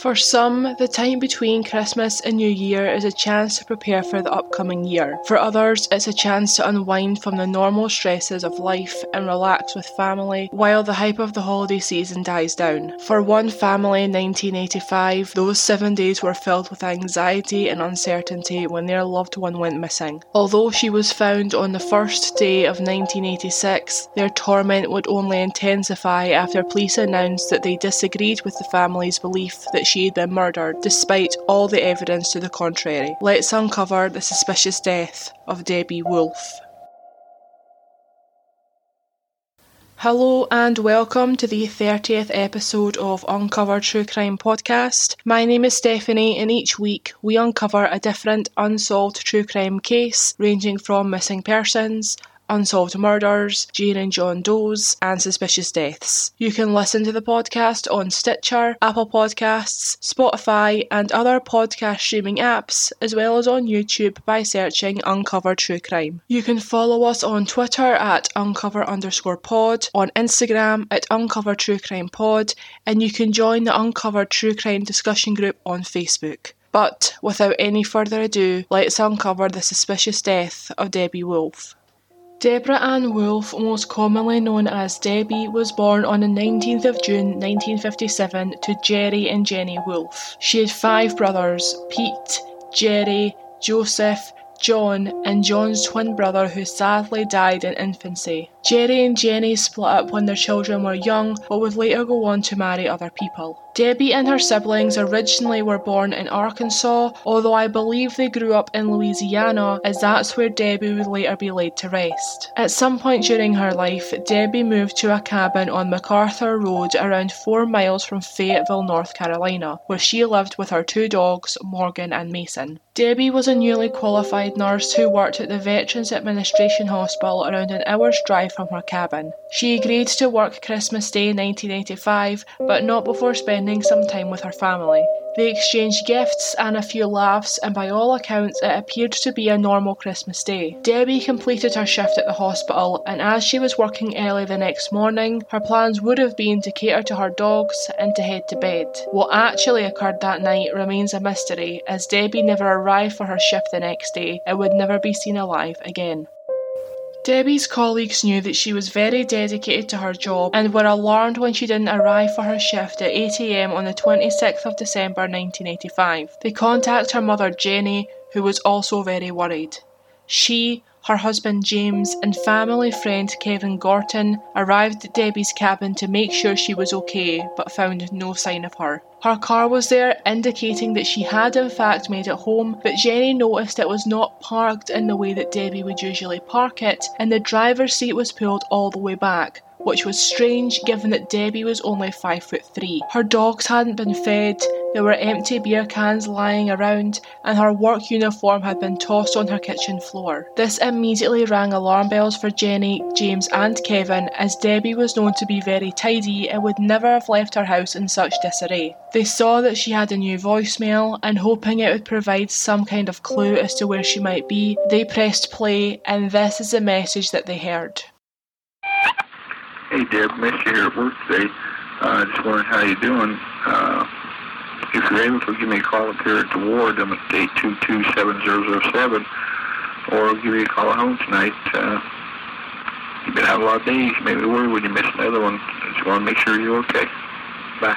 For some, the time between Christmas and New Year is a chance to prepare for the upcoming year. For others, it's a chance to unwind from the normal stresses of life and relax with family while the hype of the holiday season dies down. For one family in 1985, those seven days were filled with anxiety and uncertainty when their loved one went missing. Although she was found on the first day of 1986, their torment would only intensify after police announced that they disagreed with the family's belief that she had been murdered, despite all the evidence to the contrary. Let's uncover the suspicious death of Debbie Wolfe. Hello and welcome to the 30th episode of Uncover True Crime Podcast. My name is Stephanie, and each week we uncover a different unsolved true crime case ranging from missing persons, unsolved murders, Jane and John Does, and suspicious deaths. You can listen to the podcast on Stitcher, Apple Podcasts, Spotify, and other podcast streaming apps, as well as on YouTube by searching Uncover True Crime. You can follow us on Twitter at uncover underscore pod, on Instagram at Uncover True Crime Pod, and you can join the Uncover True Crime discussion group on Facebook. But without any further ado, let's uncover the suspicious death of Debbie Wolfe. Deborah Ann Wolfe, most commonly known as Debbie, was born on the 19th of June 1957 to Jerry and Jenny Wolfe. She had five brothers Pete, Jerry, Joseph, John, and John's twin brother who sadly died in infancy. Jerry and Jenny split up when their children were young, but would later go on to marry other people. Debbie and her siblings originally were born in Arkansas, although I believe they grew up in Louisiana, as that's where Debbie would later be laid to rest. At some point during her life, Debbie moved to a cabin on MacArthur Road around four miles from Fayetteville, North Carolina, where she lived with her two dogs, Morgan and Mason. Debbie was a newly qualified nurse who worked at the Veterans Administration Hospital around an hour's drive from her cabin. She agreed to work Christmas Day 1985, but not before spending some time with her family. They exchanged gifts and a few laughs, and by all accounts, it appeared to be a normal Christmas day. Debbie completed her shift at the hospital, and as she was working early the next morning, her plans would have been to cater to her dogs and to head to bed. What actually occurred that night remains a mystery, as Debbie never arrived for her shift the next day and would never be seen alive again. Debbie's colleagues knew that she was very dedicated to her job and were alarmed when she didn't arrive for her shift at 8am on the 26th of December 1985. They contacted her mother Jenny, who was also very worried. She, her husband James, and family friend Kevin Gorton arrived at Debbie's cabin to make sure she was okay, but found no sign of her. Her car was there, indicating that she had in fact made it home, but Jenny noticed it was not parked in the way that Debbie would usually park it, and the driver's seat was pulled all the way back which was strange given that Debbie was only five foot three. Her dogs hadn't been fed, there were empty beer cans lying around, and her work uniform had been tossed on her kitchen floor. This immediately rang alarm bells for Jenny, James, and Kevin, as Debbie was known to be very tidy and would never have left her house in such disarray. They saw that she had a new voicemail, and hoping it would provide some kind of clue as to where she might be, they pressed play, and this is the message that they heard. Hey, Deb, miss you here at work today. Uh, just wondering how you're doing. Uh, if you're able to give me a call up here at the ward, I'm at 822-7007, or give you a call at home tonight. Uh, you've been out a lot of days. Made me worry when you missed another one. Just want to make sure you're okay. Bye.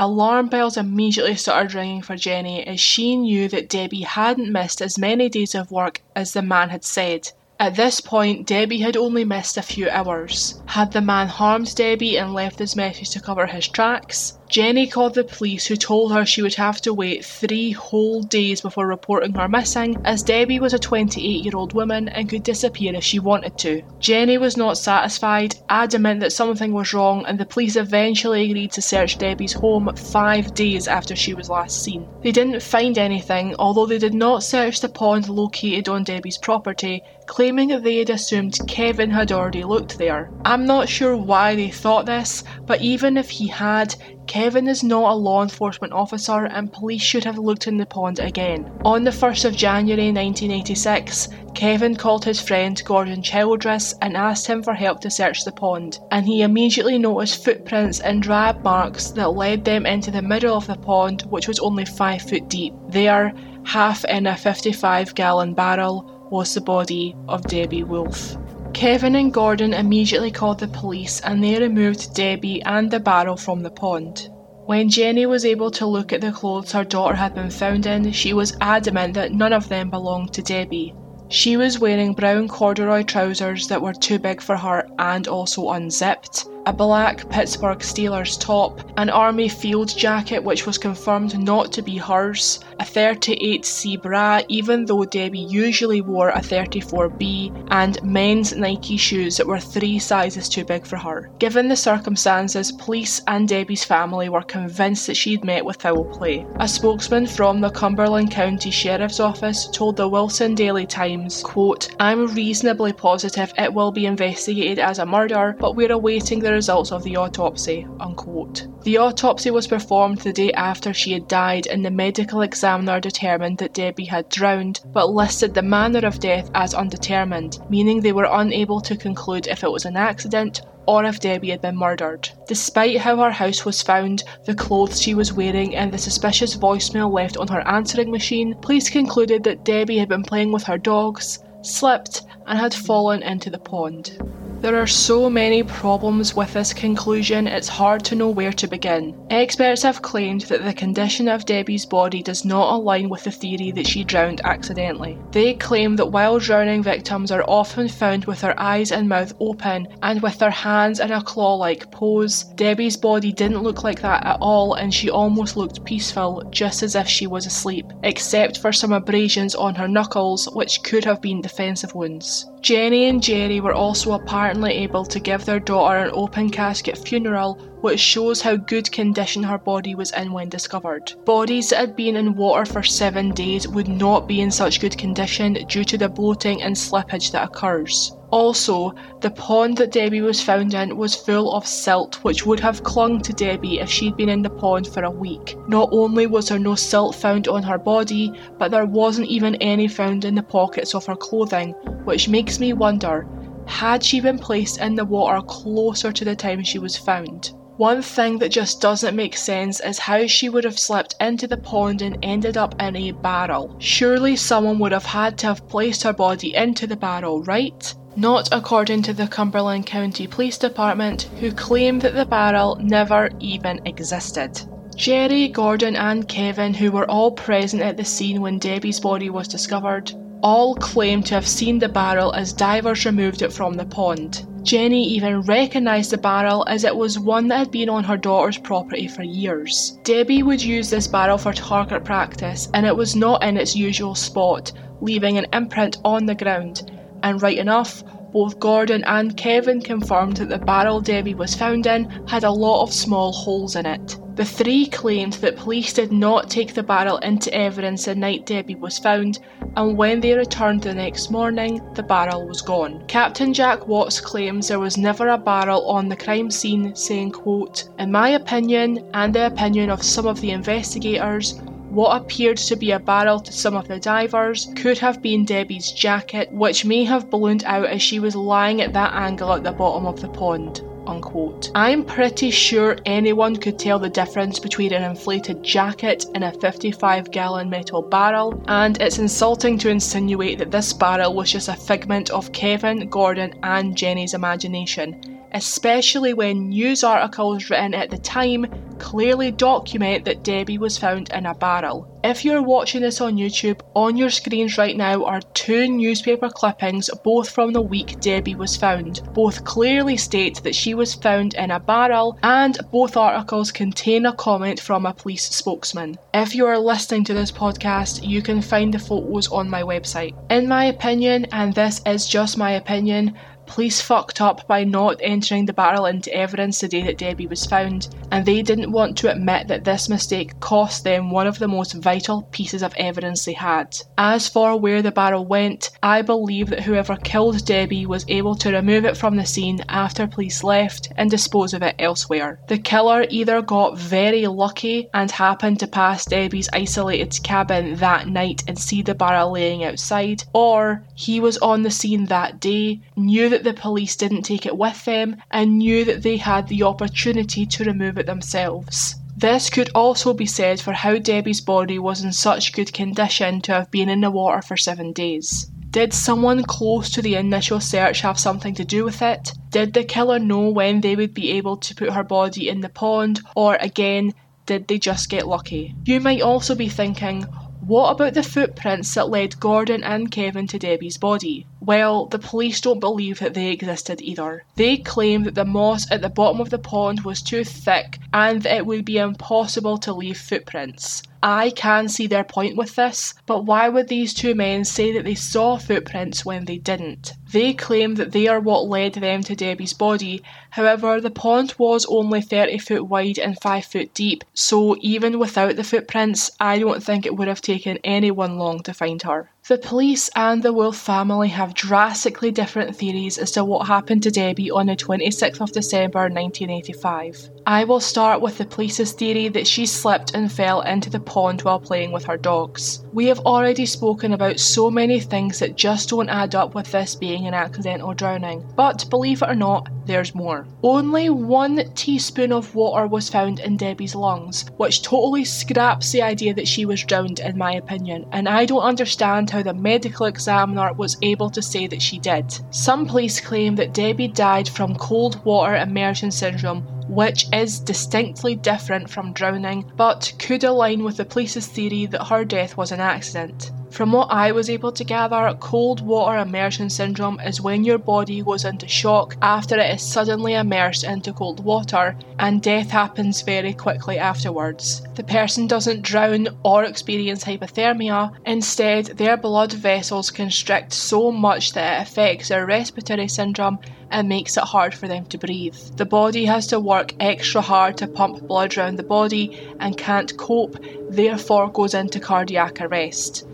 Alarm bells immediately started ringing for Jenny as she knew that Debbie hadn't missed as many days of work as the man had said. At this point, Debbie had only missed a few hours. Had the man harmed Debbie and left his message to cover his tracks? Jenny called the police, who told her she would have to wait three whole days before reporting her missing, as Debbie was a 28 year old woman and could disappear if she wanted to. Jenny was not satisfied, adamant that something was wrong, and the police eventually agreed to search Debbie's home five days after she was last seen. They didn't find anything, although they did not search the pond located on Debbie's property, claiming that they had assumed Kevin had already looked there. I'm not sure why they thought this, but even if he had, Kevin is not a law enforcement officer and police should have looked in the pond again. On the 1st of January 1986, Kevin called his friend Gordon Childress and asked him for help to search the pond, and he immediately noticed footprints and drab marks that led them into the middle of the pond, which was only 5 foot deep. There, half in a 55 gallon barrel, was the body of Debbie Wolfe. Kevin and Gordon immediately called the police and they removed Debbie and the barrel from the pond. When Jenny was able to look at the clothes her daughter had been found in, she was adamant that none of them belonged to Debbie. She was wearing brown corduroy trousers that were too big for her and also unzipped, a black Pittsburgh Steelers top, an army field jacket which was confirmed not to be hers, a 38C bra even though Debbie usually wore a 34B, and men's Nike shoes that were three sizes too big for her. Given the circumstances, police and Debbie's family were convinced that she'd met with foul play. A spokesman from the Cumberland County Sheriff's Office told the Wilson Daily Times, quote, I'm reasonably positive it will be investigated as a murder, but we're awaiting the results of the autopsy. Unquote. The autopsy was performed the day after she had died, and the medical examiner determined that Debbie had drowned, but listed the manner of death as undetermined, meaning they were unable to conclude if it was an accident or if Debbie had been murdered. Despite how her house was found, the clothes she was wearing, and the suspicious voicemail left on her answering machine, police concluded that Debbie had been playing with her dogs, slipped, and had fallen into the pond. There are so many problems with this conclusion, it's hard to know where to begin. Experts have claimed that the condition of Debbie's body does not align with the theory that she drowned accidentally. They claim that while drowning victims are often found with their eyes and mouth open and with their hands in a claw like pose, Debbie's body didn't look like that at all and she almost looked peaceful, just as if she was asleep, except for some abrasions on her knuckles, which could have been defensive wounds us. Jenny and Jerry were also apparently able to give their daughter an open casket funeral, which shows how good condition her body was in when discovered. Bodies that had been in water for seven days would not be in such good condition due to the bloating and slippage that occurs. Also, the pond that Debbie was found in was full of silt, which would have clung to Debbie if she'd been in the pond for a week. Not only was there no silt found on her body, but there wasn't even any found in the pockets of her clothing, which makes me wonder had she been placed in the water closer to the time she was found? One thing that just doesn't make sense is how she would have slipped into the pond and ended up in a barrel. Surely someone would have had to have placed her body into the barrel, right? Not according to the Cumberland County Police Department, who claim that the barrel never even existed. Jerry, Gordon, and Kevin, who were all present at the scene when Debbie's body was discovered, all claim to have seen the barrel as divers removed it from the pond. Jenny even recognised the barrel as it was one that had been on her daughter's property for years. Debbie would use this barrel for target practice and it was not in its usual spot, leaving an imprint on the ground, and right enough, both Gordon and Kevin confirmed that the barrel Debbie was found in had a lot of small holes in it. The three claimed that police did not take the barrel into evidence the night Debbie was found, and when they returned the next morning, the barrel was gone. Captain Jack Watts claims there was never a barrel on the crime scene, saying, quote, In my opinion, and the opinion of some of the investigators, what appeared to be a barrel to some of the divers could have been Debbie's jacket, which may have ballooned out as she was lying at that angle at the bottom of the pond. Unquote. I'm pretty sure anyone could tell the difference between an inflated jacket and a 55 gallon metal barrel, and it's insulting to insinuate that this barrel was just a figment of Kevin, Gordon, and Jenny's imagination especially when news articles written at the time clearly document that Debbie was found in a barrel. If you're watching this on YouTube, on your screens right now are two newspaper clippings, both from the week Debbie was found. Both clearly state that she was found in a barrel, and both articles contain a comment from a police spokesman. If you are listening to this podcast, you can find the photos on my website. In my opinion, and this is just my opinion, police fucked up by not entering the barrel into evidence the day that Debbie was found, and they didn't want to admit that this mistake cost them one of the most vital pieces of evidence they had. As for where the barrel went, I believe that whoever killed Debbie was able to remove it from the scene after police left and dispose of it elsewhere. The killer either got very lucky and happened to pass Debbie's isolated cabin that night and see the barrel laying outside, or he was on the scene that day, knew that the police didn't take it with them, and knew that they had the opportunity to remove it themselves. This could also be said for how Debbie's body was in such good condition to have been in the water for seven days. Did someone close to the initial search have something to do with it? Did the killer know when they would be able to put her body in the pond? Or again, did they just get lucky? You might also be thinking, what about the footprints that led Gordon and Kevin to Debbie's body? Well, the police don't believe that they existed either. They claim that the moss at the bottom of the pond was too thick and that it would be impossible to leave footprints. I can see their point with this, but why would these two men say that they saw footprints when they didn't? They claim that they are what led them to Debbie's body, however, the pond was only 30 foot wide and 5 foot deep, so even without the footprints, I don't think it would have taken anyone long to find her. The police and the Wolfe family have drastically different theories as to what happened to Debbie on the 26th of December 1985. I will start with the police's theory that she slipped and fell into the pond while playing with her dogs. We have already spoken about so many things that just don't add up with this being an accidental drowning, but believe it or not, there's more. Only one teaspoon of water was found in Debbie's lungs, which totally scraps the idea that she was drowned, in my opinion, and I don't understand how the medical examiner was able to say that she did. Some police claim that Debbie died from cold water immersion syndrome which is distinctly different from drowning, but could align with the police's theory that her death was an accident. From what I was able to gather, cold water immersion syndrome is when your body goes into shock after it is suddenly immersed into cold water, and death happens very quickly afterwards. The person doesn't drown or experience hypothermia, instead, their blood vessels constrict so much that it affects their respiratory syndrome and makes it hard for them to breathe. The body has to work extra hard to pump blood around the body and can't cope, therefore goes into cardiac arrest.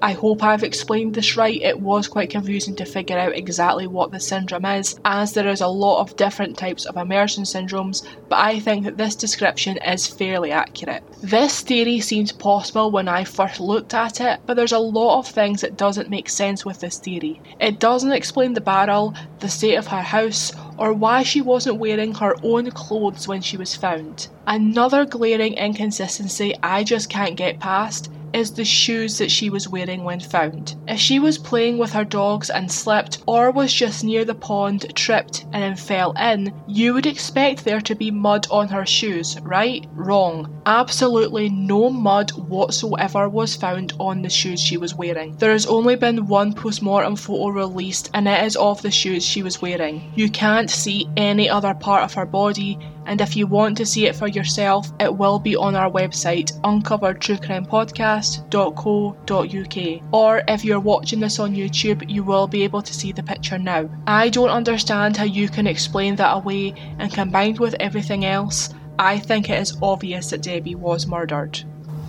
I hope I've explained this right. It was quite confusing to figure out exactly what the syndrome is, as there is a lot of different types of immersion syndromes, but I think that this description is fairly accurate. This theory seems possible when I first looked at it, but there's a lot of things that doesn't make sense with this theory. It doesn't explain the barrel, the state of her house, or why she wasn't wearing her own clothes when she was found. Another glaring inconsistency I just can't get past is the shoes that she was wearing when found. If she was playing with her dogs and slipped, or was just near the pond, tripped, and then fell in, you would expect there to be mud on her shoes, right? Wrong. Absolutely no mud whatsoever was found on the shoes she was wearing. There has only been one post-mortem photo released, and it is of the shoes she was wearing. You can't see any other part of her body, and if you want to see it for yourself, it will be on our website, uncoveredtruecrimepodcast.co.uk. Or if you're watching this on YouTube, you will be able to see the picture now. I don't understand how you can explain that away, and combined with everything else, I think it is obvious that Debbie was murdered.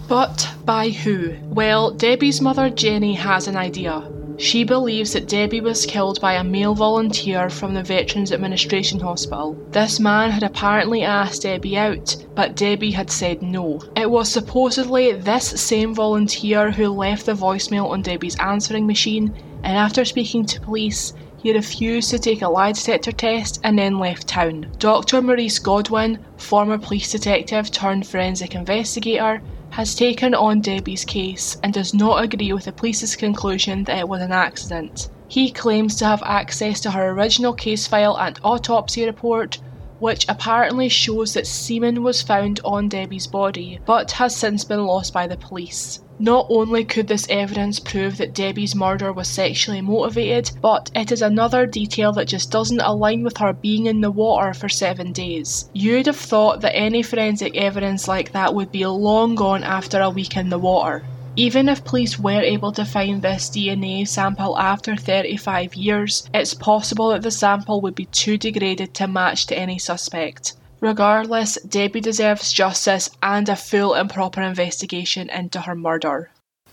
But by who? Well, Debbie's mother Jenny has an idea. She believes that Debbie was killed by a male volunteer from the Veterans Administration Hospital. This man had apparently asked Debbie out, but Debbie had said no. It was supposedly this same volunteer who left the voicemail on Debbie's answering machine, and after speaking to police, he refused to take a lie detector test and then left town. Dr. Maurice Godwin, former police detective turned forensic investigator, has taken on Debbie's case and does not agree with the police's conclusion that it was an accident. He claims to have access to her original case file and autopsy report, which apparently shows that semen was found on Debbie's body, but has since been lost by the police. Not only could this evidence prove that Debbie's murder was sexually motivated, but it is another detail that just doesn't align with her being in the water for seven days. You'd have thought that any forensic evidence like that would be long gone after a week in the water. Even if police were able to find this DNA sample after 35 years, it's possible that the sample would be too degraded to match to any suspect. Regardless, Debbie deserves justice and a full and proper investigation into her murder.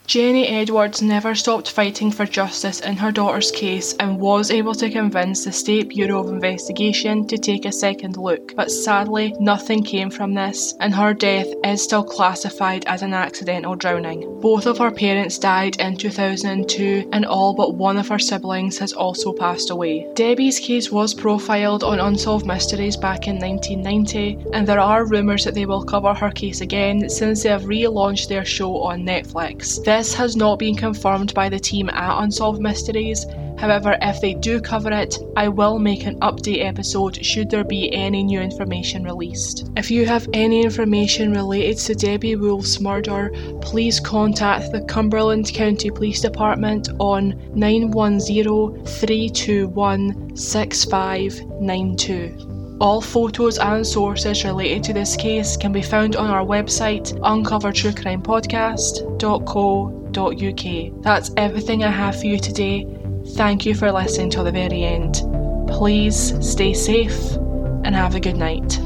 Jenny Edwards never stopped fighting for justice in her daughter's case and was able to convince the State Bureau of Investigation to take a second look, but sadly, nothing came from this, and her death is still classified as an accidental drowning. Both of her parents died in 2002, and all but one of her siblings has also passed away. Debbie's case was profiled on Unsolved Mysteries back in 1990, and there are rumours that they will cover her case again since they have relaunched their show on Netflix. This has not been confirmed by the team at Unsolved Mysteries. However, if they do cover it, I will make an update episode should there be any new information released. If you have any information related to Debbie Wolfe's murder, please contact the Cumberland County Police Department on 910 321 6592. All photos and sources related to this case can be found on our website, uncovertruecrimepodcast.co.uk. That's everything I have for you today. Thank you for listening till the very end. Please stay safe and have a good night.